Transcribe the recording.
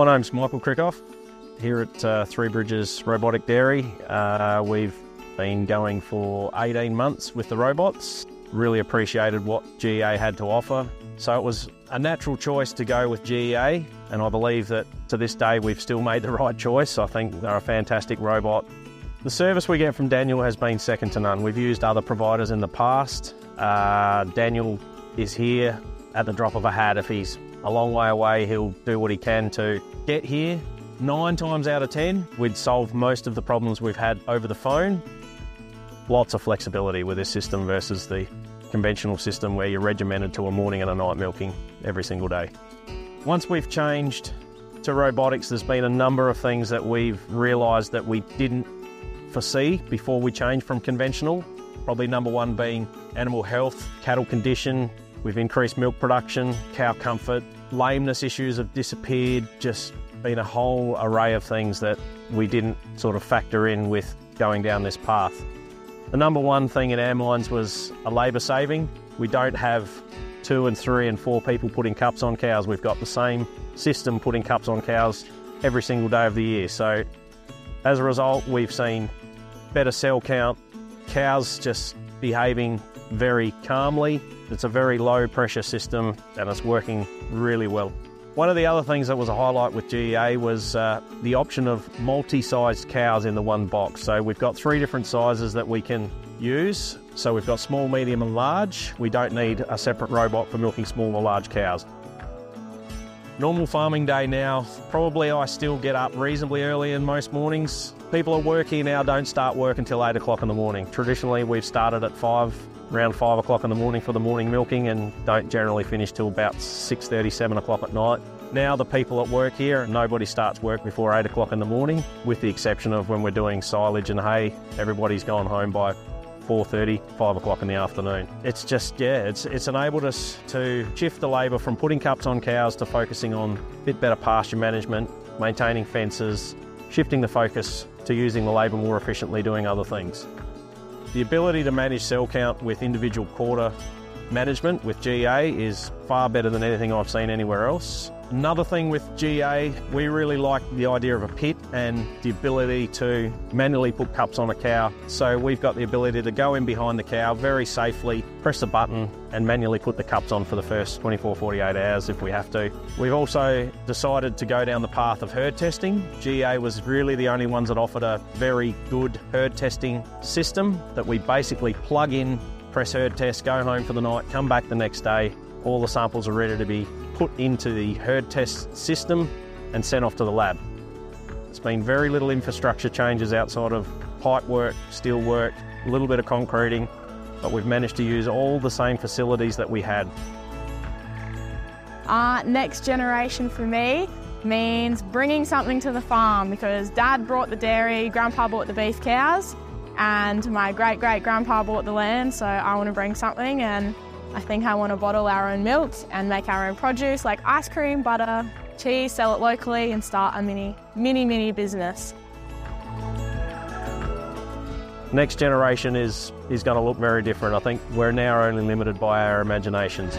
My name's Michael Krichauff here at uh, Three Bridges Robotic Dairy. Uh, we've been going for 18 months with the robots. Really appreciated what GEA had to offer. So it was a natural choice to go with GEA, and I believe that to this day we've still made the right choice. I think they're a fantastic robot. The service we get from Daniel has been second to none. We've used other providers in the past. Uh, Daniel is here at the drop of a hat. If he's a long way away, he'll do what he can to get here. Nine times out of ten, we'd solve most of the problems we've had over the phone. Lots of flexibility with this system versus the conventional system where you're regimented to a morning and a night milking every single day. Once we've changed to robotics, there's been a number of things that we've realised that we didn't foresee before we changed from conventional. Probably number one being animal health, cattle condition. We've increased milk production, cow comfort, lameness issues have disappeared, just been a whole array of things that we didn't sort of factor in with going down this path. The number one thing in our minds was a labour saving. We don't have two and three and four people putting cups on cows. We've got the same system putting cups on cows every single day of the year. So as a result, we've seen better cell count, cows just behaving very calmly. It's a very low pressure system and it's working really well. One of the other things that was a highlight with GEA was uh, the option of multi-sized cows in the one box. So we've got three different sizes that we can use. So we've got small, medium and large. We don't need a separate robot for milking small or large cows. Normal farming day now, probably I still get up reasonably early in most mornings. People are working now don't start work until 8 o'clock in the morning. Traditionally we've started at 5 around five o'clock in the morning for the morning milking and don't generally finish till about 6.30, 7 o'clock at night. Now the people at work here, nobody starts work before 8 o'clock in the morning, with the exception of when we're doing silage and hay, everybody's gone home by 4.30, 5 o'clock in the afternoon. It's just, yeah, it's, it's enabled us to shift the labour from putting cups on cows to focusing on a bit better pasture management, maintaining fences, shifting the focus to using the labour more efficiently doing other things. The ability to manage cell count with individual quarter management with GEA is far better than anything I've seen anywhere else. Another thing with GEA, we really like the idea of a pit and the ability to manually put cups on a cow. So we've got the ability to go in behind the cow very safely, press a button and manually put the cups on for the first 24, 48 hours if we have to. We've also decided to go down the path of herd testing. GEA was really the only ones that offered a very good herd testing system that we basically plug in, press herd test, go home for the night, come back the next day. All the samples are ready to be put into the herd test system and sent off to the lab. It's been very little infrastructure changes outside of pipe work, steel work, a little bit of concreting, but we've managed to use all the same facilities that we had. Uh, next generation for me means bringing something to the farm because dad brought the dairy, grandpa bought the beef cows, and my great great grandpa bought the land, so I want to bring something and I think I want to bottle our own milk and make our own produce like ice cream, butter, cheese, sell it locally and start a mini, mini, mini business. Next generation is, is going to look very different. I think we're now only limited by our imaginations.